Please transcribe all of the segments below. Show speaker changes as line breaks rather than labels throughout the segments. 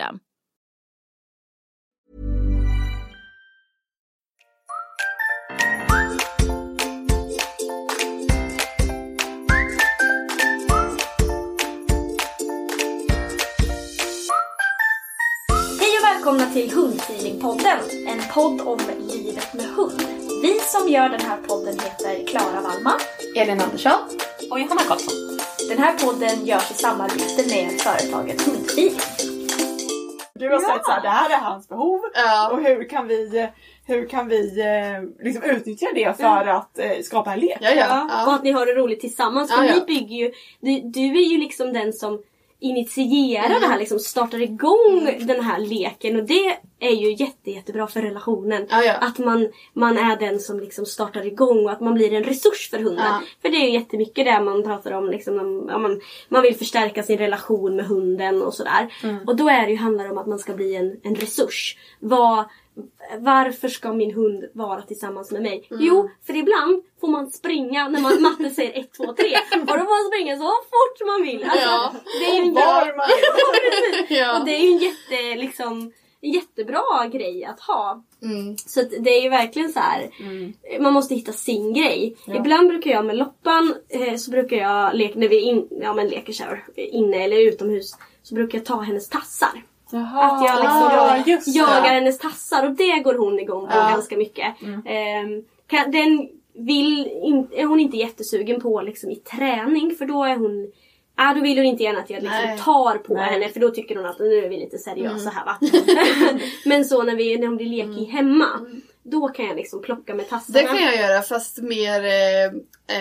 Hej och välkomna till Hundfeelingpodden, en podd om livet med hund. Vi som gör den här podden heter Klara Wallman.
Elin Andersson och Johanna Karlsson.
Den här podden görs i samarbete med företaget Hundfeeling.
Du har sagt såhär, det här är hans behov
Ja.
och hur kan vi, hur kan vi eh, liksom utnyttja det för att eh, skapa en lek?
Ja, ja.
Och
ja.
att ni har det roligt tillsammans. För
Ja, ja.
ni bygger ju, du, du är ju liksom den som initierar det här, liksom startar igång den här leken och det är ju jätte, jättebra för relationen.
Ja, ja.
Att man, man är den som liksom startar igång och att man blir en resurs för hunden.
Ja.
För det är ju jättemycket det man pratar om. Liksom, man, man vill förstärka sin relation med hunden och sådär.
Mm.
Och då är det ju, handlar det om att man ska bli en, en resurs. Vad, varför ska min hund vara tillsammans med mig?
Mm.
Jo, för ibland får man springa när man, matte säger 1, 2, 3. Och då får man springa så fort man vill. Alltså,
Ja.
det är ju en
Var man.
Ja.
Och det är ju en jätte, liksom, jättebra grej att ha.
Mm.
Så att det är ju verkligen så här. Man måste hitta sin grej. Ibland brukar jag med Loppan, eh, så brukar jag leka, när vi in, ja, men leker så här, inne eller utomhus, så brukar jag ta hennes tassar.
Jaha.
Att jag liksom
det.
jagar hennes tassar och det går hon igång på
Ja.
ganska mycket. Ehm, kan, den vill in, är hon inte jättesugen på liksom, i träning för då är hon Ah, då vill hon inte gärna att jag liksom
Nej.
tar på
Nej.
henne för då tycker hon att nu är vi lite seriösa här va. Men så när, vi, när hon blir lekig hemma, då kan jag liksom plocka med tassarna.
Det kan jag göra fast mer eh,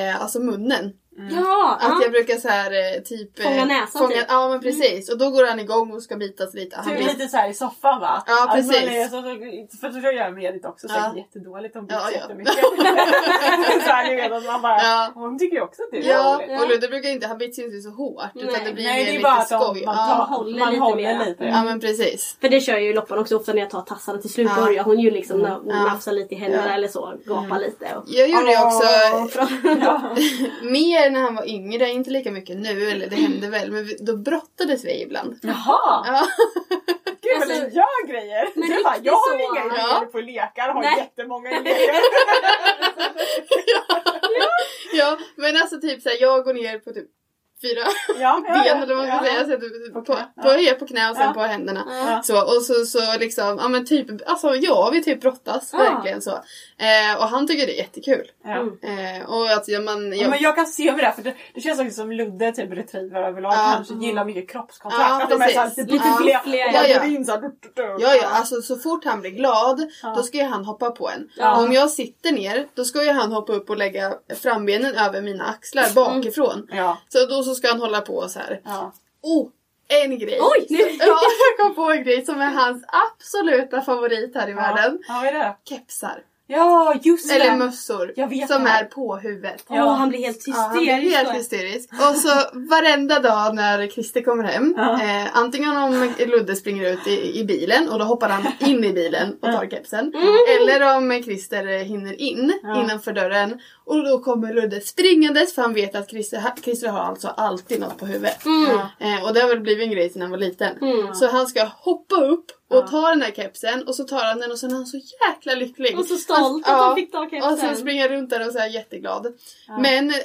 eh, alltså munnen.
Ja!
Att
ja.
jag brukar så här eh, typ... eh,
Fånga näsan,
fånga,
typ.
Ja men precis. Och då går han igång och ska bitas lite. Han
Typ lite såhär i soffan va?
Ja,
Att man
precis.
är så, så, för så gör jag med Edith också,
Ja.
säkert jättedåligt. Hon bits
Ja, ja.
jättemycket. såhär, ni vet att man bara,
Ja.
hon tycker ju också att det är
Ja,
roligt.
och Ludde brukar inte, han bits ju inte så hårt. Utan
Nej.
det blir
Nej
mer
det är
lite
bara att de-
skoj.
man,
ja.
tar,
håller
man
lite
håller
mera.
lite.
ja men precis.
För det kör ju Loppan också ofta när jag tar tassarna. Till slut
Ja.
börjar hon ju liksom
Ja.
nafsa lite i händerna
Ja.
eller så. Gapa lite. Och...
Jag gjorde ju också
Ja.
när han var yngre, inte lika mycket nu, eller det hände väl, men vi, då brottades vi ibland.
Jaha!
Ja.
Gud vad
Alltså,
ni gör grejer!
men
jag, bara, jag har
så-
inga idéer
Ja.
på lekar, har
Nej.
jättemånga idéer.
ja, men alltså typ såhär, jag går ner på typ fyra
Ja, ja,
ben eller vad man ska
ja.
säga. Så att,
På
på,
knä,
på,
ja.
ja. på knä och sen
Ja.
på händerna.
Ja.
Så, och så, så liksom, ja men typ, alltså ja vi typ brottas
Ja.
verkligen så. Eh, och han tycker det är jättekul.
Ja.
Eh, och att ja, man,
Ja,
jag,
men jag kan se med det, för det, det känns också som Ludde, typ retriever överlag,
Ja.
kanske gillar mycket kroppskontakt.
Ja,
att de är såhär lite
Ja.
fler,
Ja,
ja.
in så här, du, du, du.
Ja, ja, alltså så fort han blir glad
Ja.
då ska ju han hoppa på en.
Ja.
Och om jag sitter ner då ska ju han hoppa upp och lägga frambenen över mina axlar bakifrån.
Ja.
Så då så ska han hålla på så här.
Ja.
Oh, en grej!
Oj,
Ja, jag kom på en grej som är hans absoluta favorit här i världen.
Ja, vad är det?
Kepsar.
Ja, just
Eller
det!
mössor.
Jag vet
som
det
är på huvudet.
Ja.
han blir helt
Ja, han blir
hysterisk.
helt hysterisk. Och så varenda dag när Christer kommer hem,
Ja.
eh, antingen om Ludde springer ut i, i bilen och då hoppar han in i bilen och tar kepsen. Eller om Christer hinner in
Ja.
innanför dörren och då kommer Ludde springandes för han vet att Christer, Christer har alltså alltid något på huvudet.
Mm.
Eh, och det har väl blivit en grej sedan han var liten.
Mm.
Så han ska hoppa upp och
Ja.
ta den här kepsen och så tar han den och sen är han så jäkla lycklig.
Och så stolt
Han-
att han fick ta
Och sen
kepsen.
springer jag runt där och så är jag jätteglad.
Ja.
Men eh,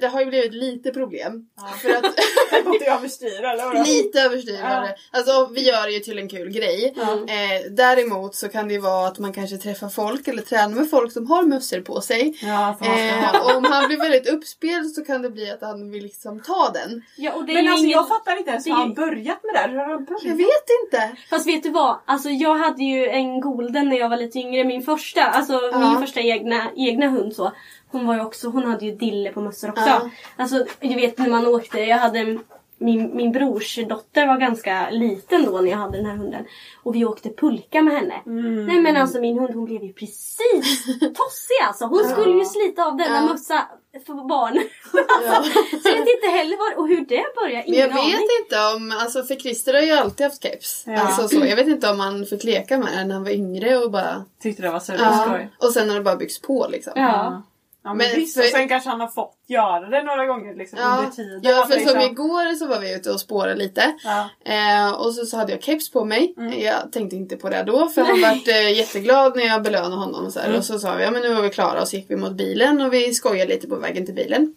det har ju blivit lite problem. För att
gått överstyr eller vadå?
lite överstyr
Ja.
Alltså vi gör det ju till en kul grej.
Ja.
Eh, däremot så kan det ju vara att man kanske träffar folk eller tränar med folk som har mössor på sig.
Ja,
Eh, om han blir väldigt uppspelt så kan det bli att han vill liksom ta den.
Ja, och det är
Men alltså
ingen...
jag fattar inte ens hur han börjat med det här. Hur har han
Jag vet inte.
Fast vet du vad? Alltså jag hade ju en golden när jag var lite yngre. Min första, alltså
Ja.
min första egna, egna hund så. Hon var ju också, hon hade ju dille på mössor också.
Ja.
Alltså du vet när man åkte, jag hade min, min brors dotter var ganska liten då när jag hade den här hunden. Och vi åkte pulka med henne.
Mm.
Nej men alltså min hund hon blev ju precis tossig alltså. Hon skulle ju slita av denna
Ja.
mössa för barn.
Ja.
Så jag vet inte heller var, och hur det började. Ingen
jag
aning.
vet inte om, alltså för Christer har ju alltid haft keps.
Ja.
Alltså så, jag vet inte om han fick leka med den när han var yngre och bara...
Tyckte det var så
Ja.
skoj.
Och sen har det bara byggts på liksom.
Ja.
Ja men,
Men
visst,
för-
och sen kanske han har fått göra det några gånger liksom,
Ja,
under tiden.
ja för
liksom-
som igår så var vi ute och spårade lite.
Ja.
Eh, och så, så hade jag keps på mig.
Mm.
Jag tänkte inte på det då för han vart eh, jätteglad när jag belönade honom. Och, så här.
Mm.
och så sa vi ja men nu var vi klara och så gick vi mot bilen och vi skojade lite på vägen till bilen.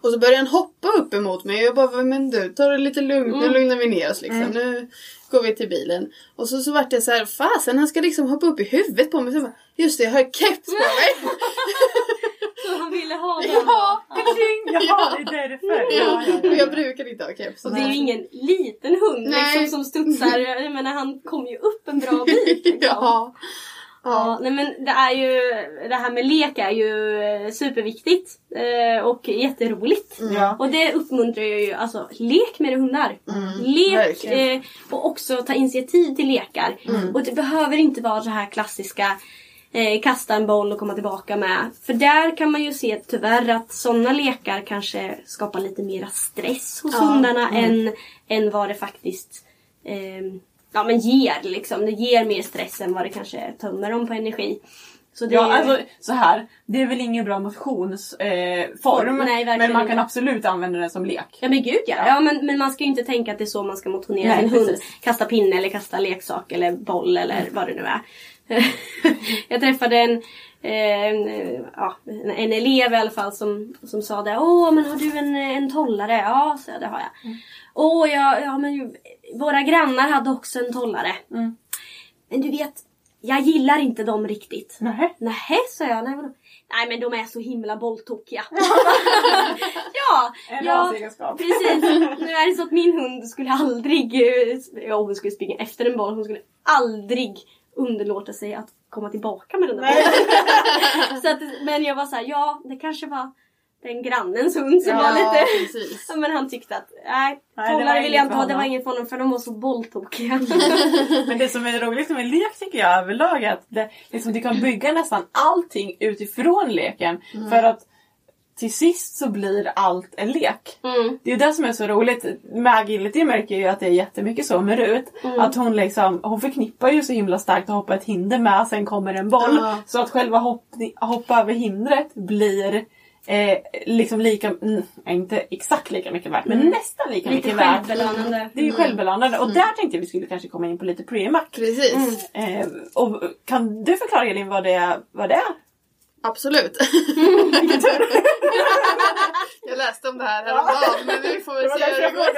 Och så började han hoppa upp emot mig och jag bara men du ta det lite lugnt nu lugnar vi ner oss liksom.
Mm.
Nu går vi till bilen. Och så, så vart det så här fasen han ska liksom hoppa upp i huvudet på mig. Så jag bara, Just det jag har keps på mig.
Så han ville ha den.
ja!
Jaha, det är det för. Ja, ja,
Och
ja,
jag
ja.
brukar inte ha keps.
Och det är ju ingen liten hund
Nej.
liksom, som studsar. Jag menar han kom ju upp en bra bit. Liksom.
ja.
Ja,
Ja.
nej men det är ju, det här med lek är ju eh, superviktigt eh, och jätteroligt.
Ja.
Och det uppmuntrar jag ju, alltså lek med hundar. lek
Mm, verkligen.
eh, och också ta initiativ till lekar.
Mm.
Och det behöver inte vara så här klassiska eh, kasta en boll och komma tillbaka med. För där kan man ju se tyvärr att sådana lekar kanske skapar lite mera stress hos
Ja, Mm.
hundarna än, än vad det faktiskt eh, ja, men ger. Liksom. Det ger mer stress än vad det kanske tömmer dem på energi. Så det
Ja,
är-
alltså så här. Det är väl ingen bra motionsform. Eh, men man kan absolut använda den som lek.
Ja men gud ja.
Ja.
ja men, men man ska ju inte tänka att det är så man ska motionera
Nej,
sin hund. Kasta pinne eller kasta leksak eller boll eller
Mm.
vad det nu är. Jag träffade en, eh, en, en, en elev i alla fall som, som sa det. Åh men har du en, en tollare? Ja, så det har jag.
Mm.
Åh ja, ja men ju, våra grannar hade också en tollare.
Mm.
Men du vet, jag gillar inte dem riktigt.
Nej.
Nähä, sa jag. Nej, vadå? Nej men de är så himla bolltokiga. ja,
En
ja precis. Nu är det så att min hund skulle aldrig, eh, ja hon skulle springa efter en boll, hon skulle aldrig underlåta sig att komma tillbaka med den där så att, men jag var så här, ja det kanske var den grannens hund som var lite...
precis.
Ja, men han tyckte att nej,
Nej, det var
tollare vill jag inte ha, det var inget för honom för de var så bolltokiga.
Men det som är roligt med lek tycker jag överlag är att det, liksom, du kan bygga nästan allting utifrån leken. För att till sist så blir allt en lek.
Mm.
Det är det som är så roligt. Med agility märker jag ju att det är jättemycket så med Rut.
Mm.
Att hon liksom, hon förknippar ju så himla starkt att hoppa ett hinder med, sen kommer en boll.
Ja.
Så att själva hopp, hoppa över hindret blir eh, liksom lika, mm, inte exakt lika mycket värt, men nästan lika
Mm. Lite
mycket värt.
självbelönande.
Det är ju självbelönande och där tänkte jag vi skulle kanske komma in på lite pre-mac.
Precis.
Eh, och kan du förklara Elin vad det, vad det är?
Absolut. jag läste om det här häromdagen men vi får väl se hur det går.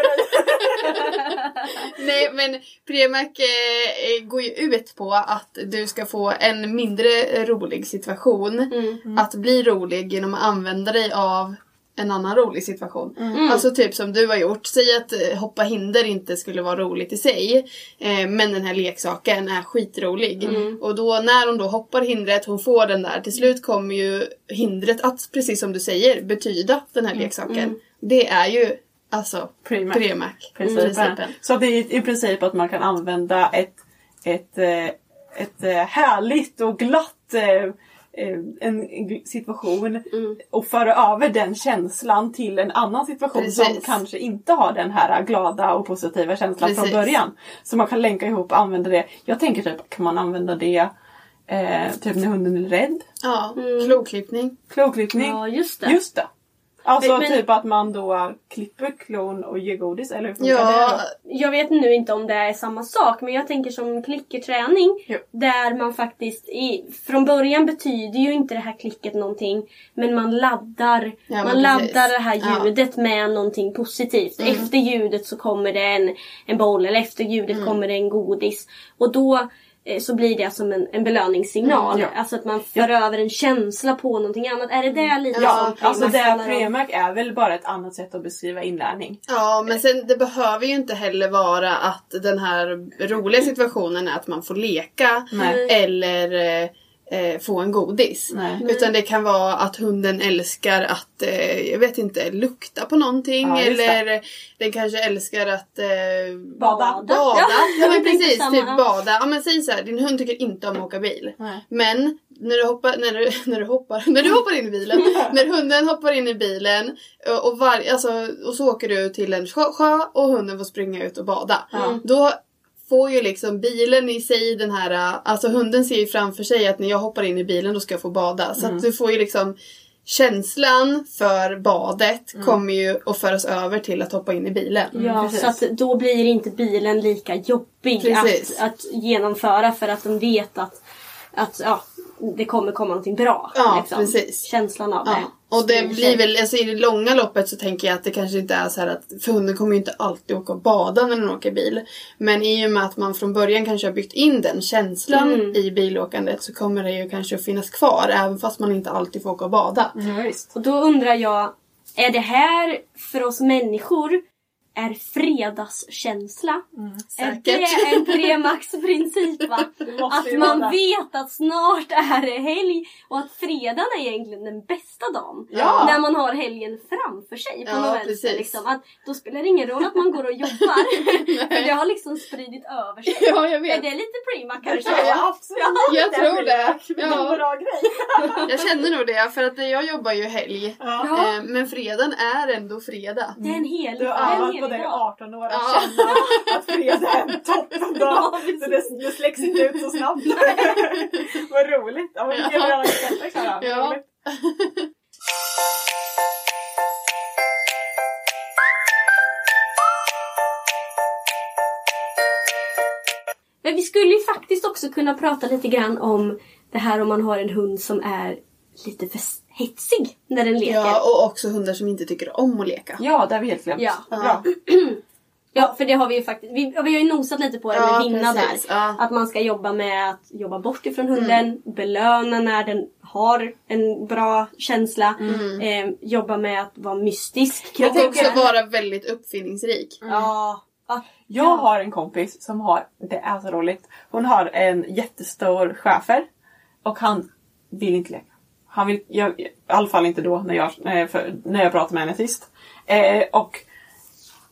Nej men Premac eh, går ju ut på att du ska få en mindre rolig situation
Mm.
att bli rolig genom att använda dig av en annan rolig situation.
Mm.
Alltså typ som du har gjort. Säg att eh, hoppa hinder inte skulle vara roligt i sig. Eh, men den här leksaken är skitrolig.
Mm.
Och då när hon då hoppar hindret, hon får den där. Till slut kommer ju hindret att, precis som du säger, betyda den här leksaken. Det är ju alltså
Premac.
Premac.
Principen.
Principen.
Så det är i princip att man kan använda ett, ett, eh, ett eh, härligt och glatt en gl- situation och föra över den känslan till en annan situation som
Precis.
kanske inte har den här glada och positiva känslan från
Precis.
början. Så man kan länka ihop och använda det. Jag tänker typ, kan man använda det eh, typ när hunden är rädd?
Ja, kloklippning.
Kloklippning?
Ja, just det.
Just det. Alltså
Men-
typ att man då klipper klon och ger godis eller hur funkar det
Ja,
då?
Jag vet nu inte om det är samma sak men jag tänker som klickerträning.
Jo.
Där man faktiskt, i, från början betyder ju inte det här klicket någonting. Men man laddar,
Ja,
man
precis.
laddar det här
Ja.
ljudet med någonting positivt.
Mm.
Efter ljudet så kommer det en, en boll eller efter ljudet
Mm.
kommer det en godis. Och då så blir det som en, en belöningssignal.
Mm, ja.
Alltså att man för över en känsla på någonting annat. Är det det lite
Ja,
som
Alltså det? Premac är väl bara ett annat sätt att beskriva inlärning.
Ja, men sen det behöver ju inte heller vara att den här roliga situationen är att man får leka
Nej.
eller eh, få en godis.
Nej.
Utan det kan vara att hunden älskar att, eh, jag vet inte, lukta på någonting
Ja, just det.
eller den kanske älskar att eh,
Bada.
Bada.
Ja,
Ja, men precis,
samma,
typ bada. Ja men säg så här, din hund tycker inte om att åka bil.
Nej.
Men när du hoppar, när du, när du hoppar, när du hoppar in i bilen, när hunden hoppar in i bilen och, och, var, alltså, och så åker du till en sjö, sjö och hunden får springa ut och bada. Då får ju liksom bilen i sig den här, alltså hunden ser ju framför sig att när jag hoppar in i bilen då ska jag få bada. Så att du får ju liksom Känslan för badet kommer ju att föras över till att hoppa in i bilen.
Ja,
precis.
så att då blir inte bilen lika jobbig att, att genomföra för att de vet att, att ja, det kommer komma någonting bra.
Ja,
liksom.
precis.
Känslan av det.
Ja. Och det blir väl, alltså i det långa loppet så tänker jag att det kanske inte är så här att, för hunden kommer ju inte alltid åka och bada när den åker bil. Men i och med att man från början kanske har byggt in den känslan
Mm.
i bilåkandet så kommer det ju kanske att finnas kvar även fast man inte alltid får åka och bada.
Visst.
Och då undrar jag, är det här för oss människor är fredagskänsla? är det
säkert.
en Premax-princip va? Att man
vara.
vet att snart är det helg och att fredagen är egentligen den bästa dagen.
Ja.
När man har helgen framför sig på
Ja,
något vänster. Liksom. Att då spelar det ingen roll att man går och jobbar. för det har liksom spridit över sig.
Ja, jag
Är
vet.
det lite Premax kanske?
Ja, absolut.
Jag tror det. Ja.
bra grej.
Jag känner nog det för att jag jobbar ju helg.
Ja.
Ja.
Eh, Men fredagen är ändå fredag.
Det är en hel, Är
på
dag.
18 år att
Ja.
känna att fredag är en toppendag. Så det, det släcks inte ut så snabbt. Vad roligt. Ja, men vilken bra exempel Klara.
Ja.
Men vi skulle ju faktiskt också kunna prata lite grann om det här om man har en hund som är lite för hetsig när den leker.
Ja, och också hundar som inte tycker om att leka.
Ja, det har vi helt glömt.
Ja.
Bra.
Ja, för det har vi ju faktiskt. Vi, vi har ju nosat lite på det
Ja,
med Vinna
precis.
där.
Ja.
Att man ska jobba med att jobba bort ifrån hunden, belöna när den har en bra känsla, eh, jobba med att vara mystisk.
Och också vara väldigt uppfinningsrik.
Ja. ja.
Jag har en kompis som har, det är så roligt, hon har en jättestor schäfer och han vill inte leka. Han vill, jag, i alla fall inte då när jag, jag, för, när jag pratade med henne sist. Eh, och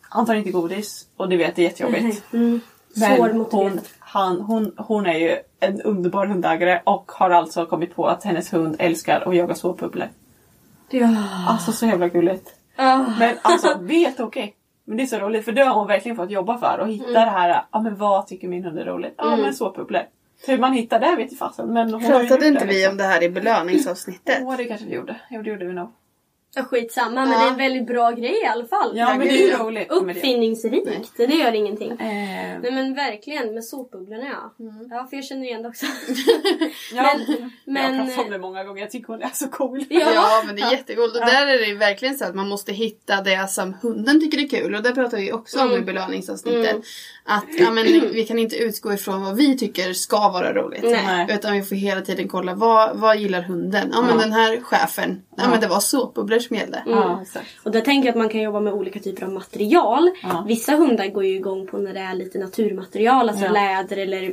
han tar inte godis och du vet det är jättejobbigt.
Mm.
Men hon, han, hon, hon är ju en underbar hundägare och har alltså kommit på att hennes hund älskar att jaga såpbubblor.
Ja.
Alltså så jävla gulligt.
Ah.
Men alltså vi är okej. Men det är så roligt för det har hon verkligen fått jobba för och hitta
Mm.
det här, ja men vad tycker min hund är roligt? Ja men såpbubblor. Hur man hittar det vet fasen men hon har ju
Pratade inte
det,
vi
liksom.
om det här i belöningsavsnittet?
Åh det kanske vi gjorde. Jo det gjorde vi nog.
Ja, skitsamma men det är en väldigt bra grej i alla fall.
Ja, men det är ju roligt det.
Uppfinningsrikt, det gör ingenting.
Eh,
Nej men verkligen med sopbubblorna ja. Ja för jag känner igen det också.
ja,
Men- men-
jag har pratat om det många gånger, jag tycker hon är så cool.
Ja, men det är jättegott. Och där är det ju verkligen så att man måste hitta det som hunden tycker är kul. Och det pratar vi också om i belöningsavsnittet. Att ja, men, vi kan inte utgå ifrån vad vi tycker ska vara roligt.
Nej.
Utan vi får hela tiden kolla vad, vad gillar hunden? Ja men den här chefen, ja, men det var såpbubblor som gällde.
Ja, exakt.
Och där tänker jag att man kan jobba med olika typer av material.
Ja.
Vissa hundar går ju igång på när det är lite naturmaterial, alltså
Ja.
läder eller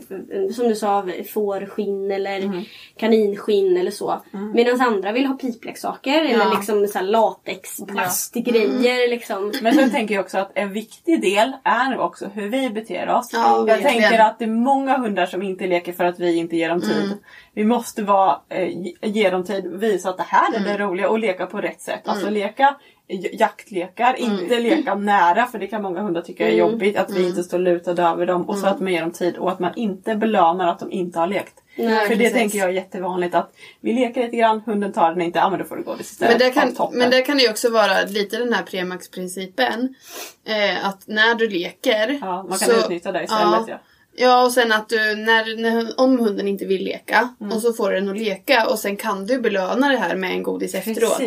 som du sa fårskinn eller
Mm.
kaninskinn eller så. Medan andra vill ha pipleksaker eller liksom så latex, plastgrejer liksom.
Men sen tänker jag också att en viktig del är också hur vi beter oss.
Ja,
jag tänker att det är många hundar som inte leker för att vi inte ger dem tid. Vi måste vara, eh, ge- dem tid, visa att det här är det roliga och leka på rätt sätt. Alltså leka jaktlekar, inte leka nära för det kan många hundar tycka är jobbigt. Att vi inte står lutade över dem och så att man ger dem tid och att man inte belönar att de inte har lekt.
Nej,
för det
precis.
tänker jag är jättevanligt att vi leker lite grann, hunden tar den inte, ja men då får du godis istället.
Men det,
Ja,
kan, men det kan ju också vara lite den här premaxprincipen. Eh, att när du leker.
Ja, man kan
så-
utnyttja det istället. Ja.
Ja, och sen att du, när, när, om hunden inte vill leka
Mm.
och så får du den att leka och sen kan du belöna det här med en godis efteråt.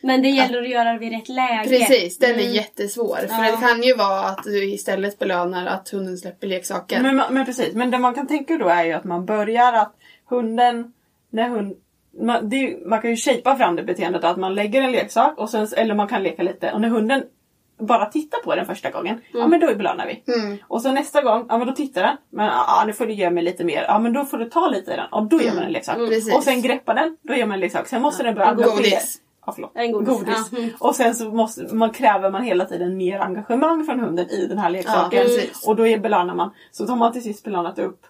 Men det gäller att göra det vid rätt läge.
Precis, den är
Mm.
jättesvår. För
Ja.
det kan ju vara att du istället belönar att hunden släpper leksaker.
Men, men precis, men det man kan tänka då är ju att man börjar att hunden, när hund, man, det man kan ju shapea fram det beteendet att man lägger en leksak och sen, eller man kan leka lite och när hunden bara tittar på den första gången, ja men då belönar vi.
Mm.
Och så nästa gång, ja men då tittar den, men ja nu får du ge mig lite mer, ja men då får du ta lite i den och då ger man en leksak.
Mm.
Och sen greppar den, då ger man en leksak. Sen måste den börja
Godis.
Ja, förlåt.
En godis. Ja. Mm.
Och sen så måste, man kräver man hela tiden mer engagemang från hunden i den här leksaken.
Ja,
och då är belönar man. Så har man till sist belönat upp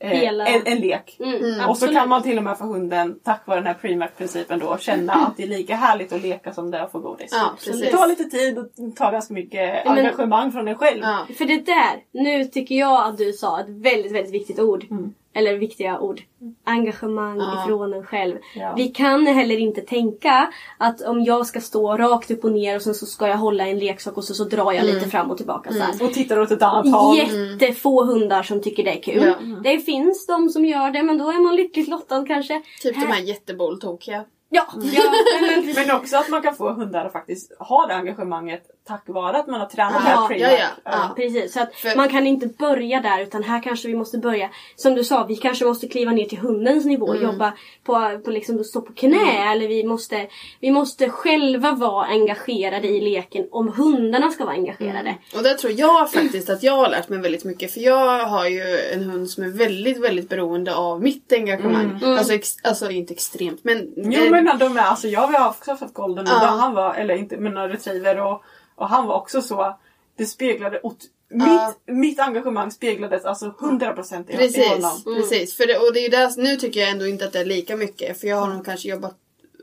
eh, en, en lek.
Mm,
Och så kan man till och med för hunden, tack vare den här premac-principen då, känna att det är lika härligt att leka som det är att få godis. Det tar lite tid och tar ganska mycket
men-
engagemang från en själv.
För det där, nu tycker jag att du sa ett väldigt, väldigt viktigt ord. Eller viktiga ord. Engagemang
Ja.
ifrån en själv.
Ja.
Vi kan heller inte tänka att om jag ska stå rakt upp och ner och sen så ska jag hålla en leksak och så, så drar jag lite fram och tillbaka så här.
Och tittar åt ett annat håll.
Jättefå hundar som tycker det är kul.
Ja.
Det finns de som gör det men då är man lyckligt lottad kanske.
Typ de här jättebolltokiga.
Ja, ja men.
Men också att man kan få hundar att faktiskt ha det engagemanget tack vare att man har tränat
Ja,
här
ja, ja, ja.
Precis, så att
För-
man kan inte börja där utan här kanske vi måste börja Som du sa, vi kanske måste kliva ner till hundens nivå och jobba på, på liksom stå på knä eller vi måste Vi måste själva vara engagerade i leken om hundarna ska vara engagerade.
Och där tror jag faktiskt att jag har lärt mig väldigt mycket. För jag har ju en hund som är väldigt, väldigt beroende av mitt engagemang. Alltså, ex, alltså inte extremt men...
Jo
eh,
men de är, alltså jag har också haft golden och
Ja.
han var, eller inte men en retriever och, och han var också så, det speglade, ot-
Ja.
mitt, mitt engagemang speglades alltså 100% i, i honom.
precis. För det, och det är där, nu tycker jag ändå inte att det är lika mycket. För jag har nog kanske jobbat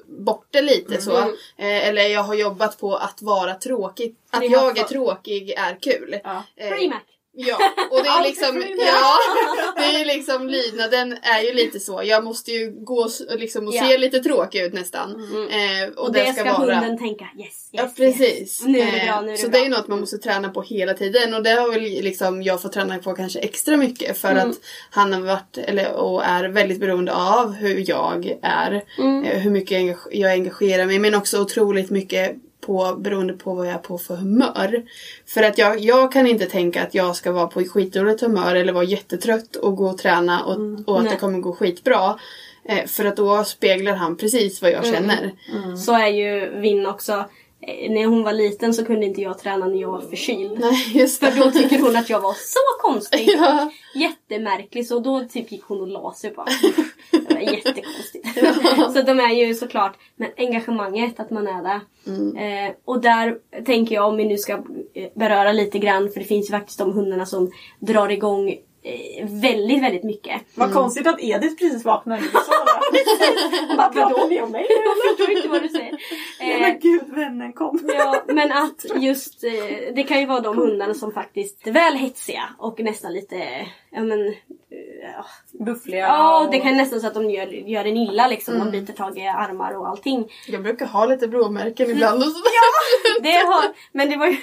bort det lite så. Eh, eller jag har jobbat på att vara tråkig. Att jag är tråkig är kul.
Ja.
Eh! Ja, och det är liksom, ja, det är liksom lydnaden är ju lite så. Jag måste ju gå liksom och
Ja.
se lite tråkig ut nästan. Eh, och,
Och det ska,
vara...
hunden tänka yes, yes,
Ja
yes.
precis.
Nu är det bra,
Eh,
nu är det
så
bra.
det är något man måste träna på hela tiden och det har väl liksom jag fått träna på kanske extra mycket för
Mm.
att han har varit eller, och är väldigt beroende av hur jag är.
Mm.
Eh, Hur mycket jag engagerar mig men också otroligt mycket på, beroende på vad jag är på för humör. För att jag, jag kan inte tänka att jag ska vara på skitdåligt humör eller vara jättetrött och gå och träna och, och att det
Mm. Nej.
kommer gå skitbra. Eh, för att då speglar han precis vad jag
Mm.
känner.
Så är ju Vinn också. Eh, När hon var liten så kunde inte jag träna när jag var förkyld.
Nej, just
För då tycker hon att jag var så konstig.
Ja.
Jättemärklig. Så då typ gick hon och la sig bara. Det var jättekonstigt. så de är ju såklart, men engagemanget att man är där. Eh, och där tänker jag om vi nu ska eh, beröra lite grann, för det finns ju faktiskt de hundarna som drar igång väldigt, väldigt mycket.
Vad konstigt att Edith precis vaknade det. Vad pratar ni om mig?
Jag förstår inte vad du säger.
Nej,
Eh,
Men gud, vännen kom.
Ja, men att just eh, det kan ju vara de hundarna som faktiskt är väl hetsiga och nästan lite ja, men, eh, ja,
Buffliga
Ja,
och-
det kan nästan så att de gör, gör en illa liksom.
Mm.
De biter tag i armar och allting.
Jag brukar ha lite blåmärken ibland och sådär.
Det har, men det var ju...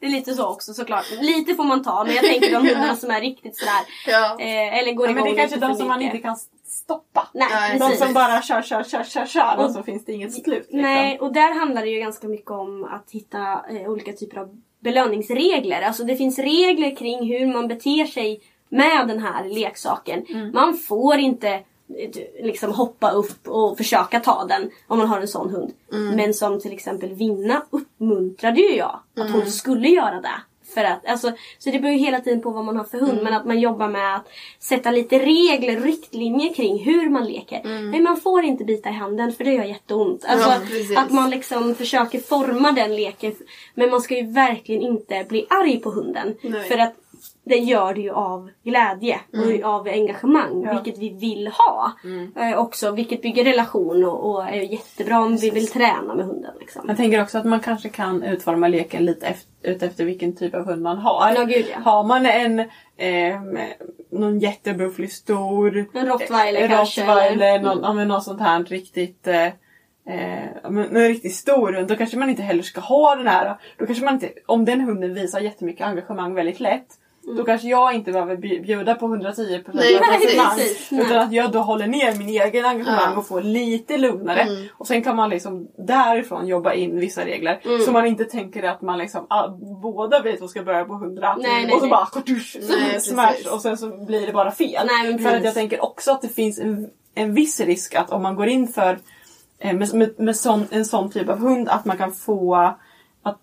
Det är lite så också såklart. Lite får man ta men jag tänker de hundarna som är riktigt sådär.
Ja.
Eh, eller går
Ja, men
igång
det är kanske de som man inte kan stoppa.
Nej,
Nej,
De
precis.
som bara kör, kör, kör, kör, kör och
Och-
så finns det inget slut. Liksom.
Nej, och där handlar det ju ganska mycket om att hitta eh, olika typer av belöningsregler. Alltså det finns regler kring hur man beter sig med den här leksaken.
Mm.
Man får inte liksom hoppa upp och försöka ta den om man har en sån hund.
Mm.
Men som till exempel Vinna uppmuntrade ju jag att
Mm.
hon skulle göra det. För att, alltså, så det beror ju hela tiden på vad man har för hund.
Mm.
Men att man jobbar med att sätta lite regler riktlinjer kring hur man leker. Nej, man får inte bita i handen för det gör jätteont. Alltså,
Mm. Ja,
att man liksom försöker forma den leken. Men man ska ju verkligen inte bli arg på hunden.
Nej.
För att det gör det ju av glädje
Mm.
och av engagemang. Vilket vi vill ha. Eh, också, vilket bygger relation och, och är jättebra om vi vill träna med hunden. Liksom.
Jag tänker också att man kanske kan utforma leken lite efter, vilken typ av hund man har.
Ja, gud, ja.
Har man en eh, någon jättebufflig stor
En rottweiler
eh,
kanske,
rottweiler, någon, ja, men något sånt här riktigt eh, eh, ja, men en riktigt stor hund. Då kanske man inte heller ska ha den här. Då kanske man inte, om den hunden visar jättemycket engagemang väldigt lätt. Då kanske jag inte behöver bj- bjuda på 110%
Nej,
engagemang. Utan att jag då håller ner min egen engagemang
Ja.
och får lite lugnare.
Mm.
Och sen kan man liksom därifrån jobba in vissa regler.
Mm.
Så man inte tänker att man liksom ah, båda vi två ska börja på 100
Nej, nej,
och så
nej.
bara kortusch,
Nej,
smash och sen så blir det bara fel.
Nej,
för att jag tänker också att det finns en, en viss risk att om man går in för eh, med, med, med sån, en sån typ av hund att man kan få att,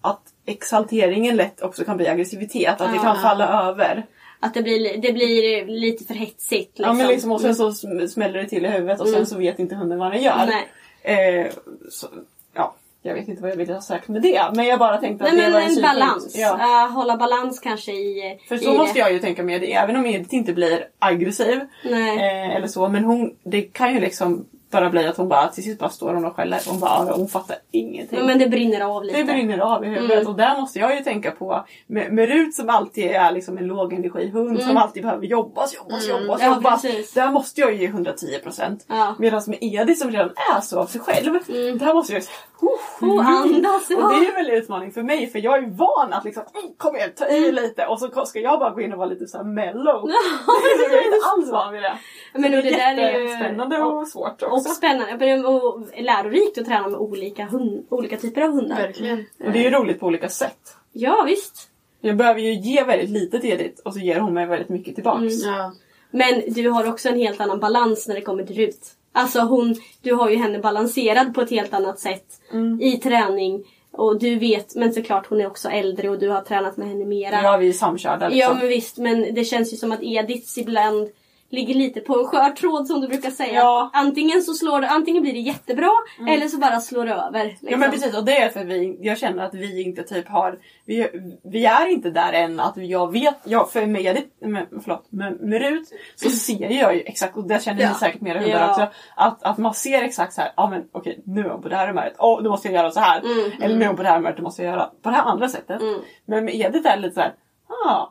att exalteringen lätt också kan bli aggressivitet. Att det kan
Ja.
falla över.
Att det blir, det blir lite för hetsigt. Liksom.
Ja men liksom och sen så sm- smäller det till i huvudet och sen
Mm.
så vet inte hunden vad den gör. Eh, så, ja, jag vet inte vad jag ville ha sagt med det. Men jag bara tänkte att
Nej
det var en
en balans.
Ja.
Uh, hålla balans kanske i...
För
i
så måste
det.
jag ju tänka med det. Även om Edith inte blir aggressiv. Eh, eller så. Men hon, det kan ju liksom bara bli att hon bara till sist bara står hon och skäller. Hon bara, hon fattar ingenting.
Men det brinner av lite.
Det brinner av i huvudet
Mm.
och där måste jag ju tänka på med, med Rut som alltid är liksom en lågenergihund som alltid behöver jobbas, jobbas, jobbas,
Mm. Ja,
jobbas.
precis.
Där måste jag ju ge 110%.
Ja.
Medan med Edith som redan är så av sig själv, där måste jag ju säga
Och andas.
och det är väl en utmaning för mig för jag är van att liksom "Mm, kom igen ta i lite och så ska jag bara gå in och vara lite så här mellow. jag är inte alls van vid det.
Men och det där är ju...
Och svårt
Och
också.
spännande och lärorikt att träna med olika, hund, olika typer av hundar.
Verkligen.
Och det är ju roligt på olika sätt.
Ja visst.
Jag behöver ju ge väldigt lite till Edith och så ger hon mig väldigt mycket tillbaks.
Ja.
Men du har också en helt annan balans när det kommer till Rut. Alltså hon, du har ju henne balanserad på ett helt annat sätt
Mm.
i träning. Och du vet, men såklart hon är också äldre och du har tränat med henne mera.
Ja, vi är samkörda
Ja
liksom.
men visst, men det känns ju som att Ediths ibland ligger lite på en skör tråd som du brukar säga.
Ja.
Antingen så slår det, antingen blir det jättebra eller så bara slår det över. Liksom.
Ja men precis och det är för vi, jag känner att vi inte typ har, vi, vi är inte där än att jag vet, jag, för med, med, förlåt, med, med Rut så ser jag ju exakt, och det känner
Ja.
ni säkert med era hundar
Ja.
också, att, att man ser exakt så här, ja men okej nu är hon på det här humöret, åh då måste jag göra så här. Eller nu är hon på det här humöret, då måste jag göra på det här andra sättet.
Mm.
Men med Edith är det lite så här, ah,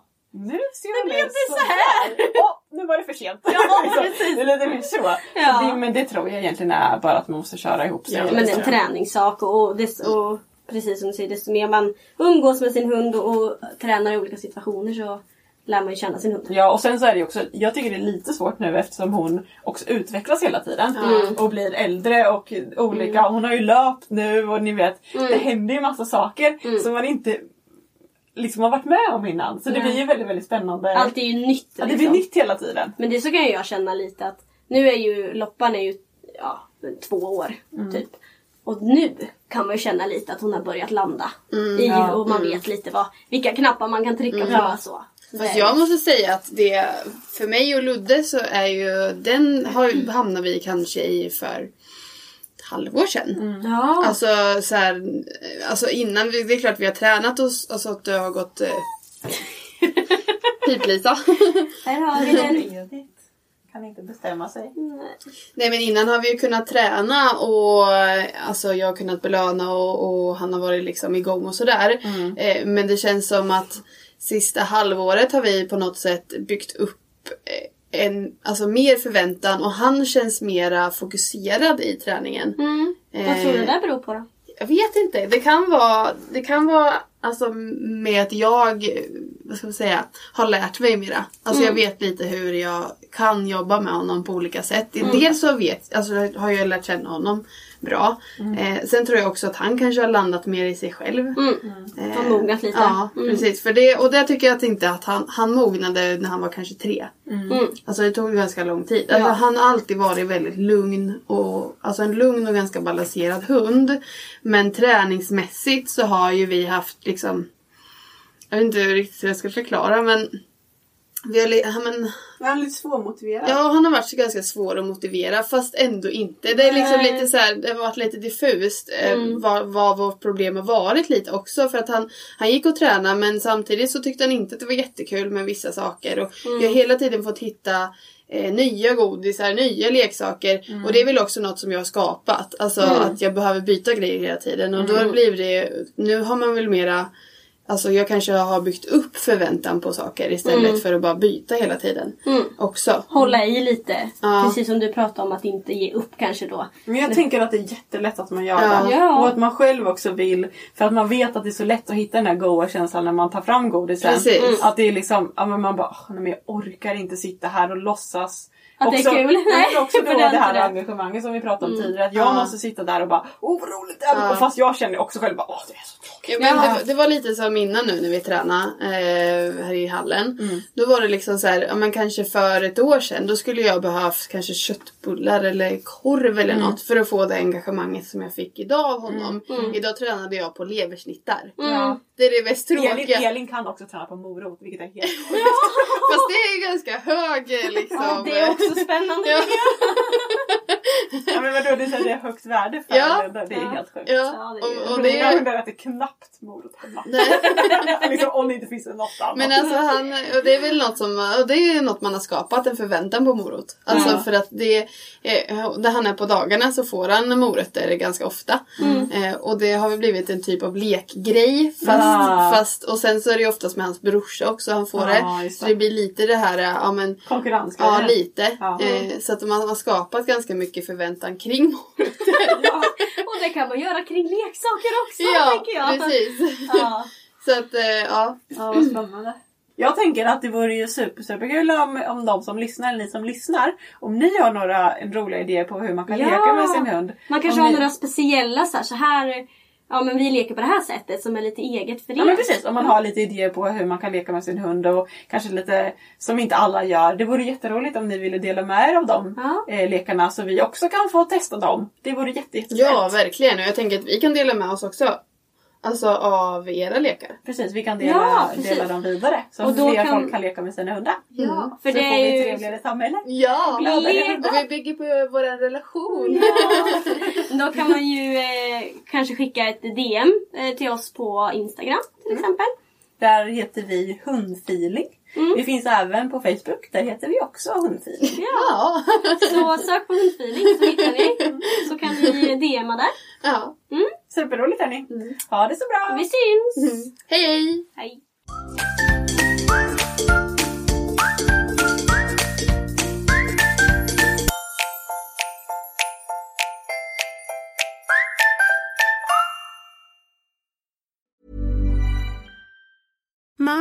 nu ser det
blev det så här.
Åh, nu var det för sent.
Ja,
Liksom.
precis.
Det är lite så.
Ja.
så det, men det tror jag egentligen är bara att man måste köra ihop sig.
Ja,
men det är en träningssak och, och, dess, och precis som du säger, desto mer man umgås med sin hund och, och tränar i olika situationer så lär man ju känna sin hund.
Ja och sen så är det ju också, jag tycker det är lite svårt nu eftersom hon också utvecklas hela tiden. Och blir äldre och olika. Hon har ju löpt nu och ni vet, det händer ju massa saker som man inte liksom har varit med om innan. Så det blir ju väldigt väldigt spännande.
Allt är ju nytt.
ja, det blir
liksom.
nytt hela tiden.
Men det så kan jag känna lite att nu är ju Loppan är ju ja, två år
Mm.
typ. Och nu kan man ju känna lite att hon har börjat landa.
Mm.
I,
Ja.
och man vet lite vad, vilka knappar man kan trycka på.
Ja.
Så.
Fast jag måste säga att det för mig och Ludde så är ju den har, hamnar vi kanske i för halvår sedan.
Ja.
Alltså så här, alltså innan, vi, det är klart vi har tränat oss och så att det har gått eh, Piplisa.
Här har vi den.
Edith kan inte bestämma sig.
Nej men innan har vi ju kunnat träna och alltså jag har kunnat belöna och, och han har varit liksom igång och sådär. Eh, men det känns som att sista halvåret har vi på något sätt byggt upp eh, en, alltså mer förväntan och han känns mera fokuserad i träningen.
Mm. Vad tror du det där beror på då?
Jag vet inte. Det kan vara, det kan vara alltså, med att jag vad ska man säga, har lärt mig mera. Alltså jag vet lite hur jag kan jobba med honom på olika sätt. Dels så vet, alltså, har jag lärt känna honom bra. Eh, sen tror jag också att han kanske har landat mer i sig själv.
Mm.
Eh,
Har mognat lite.
Ja, precis. För det, och det tycker jag att inte att han, han mognade när han var kanske tre.
Mm.
Alltså det tog ganska lång tid. Alltså, Han har alltid varit väldigt lugn och alltså en lugn och ganska balanserad hund. Men träningsmässigt så har ju vi haft liksom jag vet inte riktigt hur jag ska förklara men vi har, ja, men,
Han är lite svårmotiverad.
ja, han har varit så ganska svår att motivera fast ändå inte. Det är liksom
Nej.
lite så här, det har varit lite diffust eh,
Mm.
vad, vad vårt problem har varit lite också. För att han, han gick och tränade men samtidigt så tyckte han inte att det var jättekul med vissa saker. Och
Mm.
Jag har hela tiden fått hitta eh, nya godisar, nya leksaker.
Mm.
Och det är väl också något som jag har skapat. Alltså att jag behöver byta grejer hela tiden. Och då blir det, nu har man väl mera Alltså jag kanske har byggt upp förväntan på saker istället för att bara byta hela tiden.
Mm.
Också.
Hålla i lite.
Ja.
Precis som du pratade om att inte ge upp kanske då.
Men jag tänker att det är jättelätt att man gör
Ja.
det.
Ja.
Och att man själv också vill. För att man vet att det är så lätt att hitta den här goa känslan när man tar fram godisen.
Precis. Mm.
Att det är liksom, ja men man bara, "Åh, nej, men jag orkar inte sitta här och låtsas.
Att det är
Också-
kul.
Nej, också då
det
här engagemanget som vi pratade om tidigare. Att jag
Ja.
måste sitta där och bara, åh vad roligt det är.
Ja.
Och Fast jag känner också själv bara, åh det är så tråkigt.
Ja, men det, var- det var lite som innan nu när vi tränade eh, här i hallen.
Mm.
Då var det liksom så här, ja, men kanske för ett år sedan då skulle jag behövt kanske köttbullar eller korv eller
Mm.
något för att få det engagemanget som jag fick idag av honom. Idag tränade jag på leversnittar. Det är det mest tråkiga.
Elin, Elin kan också träna på morot vilket är helt sjukt.
Fast det är ganska hög eh, liksom.
Ja, det är också spännande.
Ja.
ja, men vadå, det är, det är högt värde för
Ja.
det. Det är helt sjukt.
Ja,
Ja, det är ju-
och, och
det
det
är...
är...
hundar äter knappt morot hemma. Liksom, om det inte finns något annat.
Men alltså han, och det är väl något som, och det är något man har skapat, en förväntan på morot. Alltså
Ja.
för att det, eh, där han är på dagarna så får han morötter ganska ofta. Eh, och det har väl blivit en typ av lekgrej. Fast,
Ah.
fast, och sen så är det ju oftast med hans brorsa också han får
Ja,
det.
just
Så
det.
det blir lite det här, ja men
Konkurrensgrejen.
Ja, lite.
Ja.
Eh, så att man har skapat ganska mycket förväntan kring morötter.
Ja. Och det kan man göra kring leksaker också
ja,
tänker jag.
precis.
Ja.
Så att, eh, ja.
Ja, vad spännande. Jag tänker att det vore ju super, superkul om, om de som lyssnar, eller ni som lyssnar, om ni har några roliga idéer på hur man kan
Ja.
leka med sin hund.
Man kanske
Om
har
ni-
några speciella så här, så här Ja men vi leker på det här sättet som är lite eget för det.
Ja men precis, om man har lite idéer på hur man kan leka med sin hund och kanske lite som inte alla gör. Det vore jätteroligt om ni ville dela med er av de
Ja.
eh, lekarna så vi också kan få testa dem. Det vore jätte, jättefett.
ja, verkligen. Och jag tänker att vi kan dela med oss också. Alltså av era lekar.
Precis, vi kan dela,
Ja,
dela dem vidare. Så
Och då
fler
kan-
folk kan leka med sina hundar.
Ja, för
så
det
får
är
vi ett
ju...
trevligare samhälle.
Ja!
Gladare.
Och vi bygger på vår relation.
Då kan man ju eh, kanske skicka ett DM eh, till oss på Instagram till exempel.
Där heter vi Hundfeeling.
Mm.
Vi finns även på Facebook. Där heter vi också Hundfeeling.
Ja.
Så sök på hundfeeling så hittar ni. Så kan ni DMa där.
Ja.
Superroligt hörni. Ha det så bra.
Vi syns!
Hej hej!
Hej!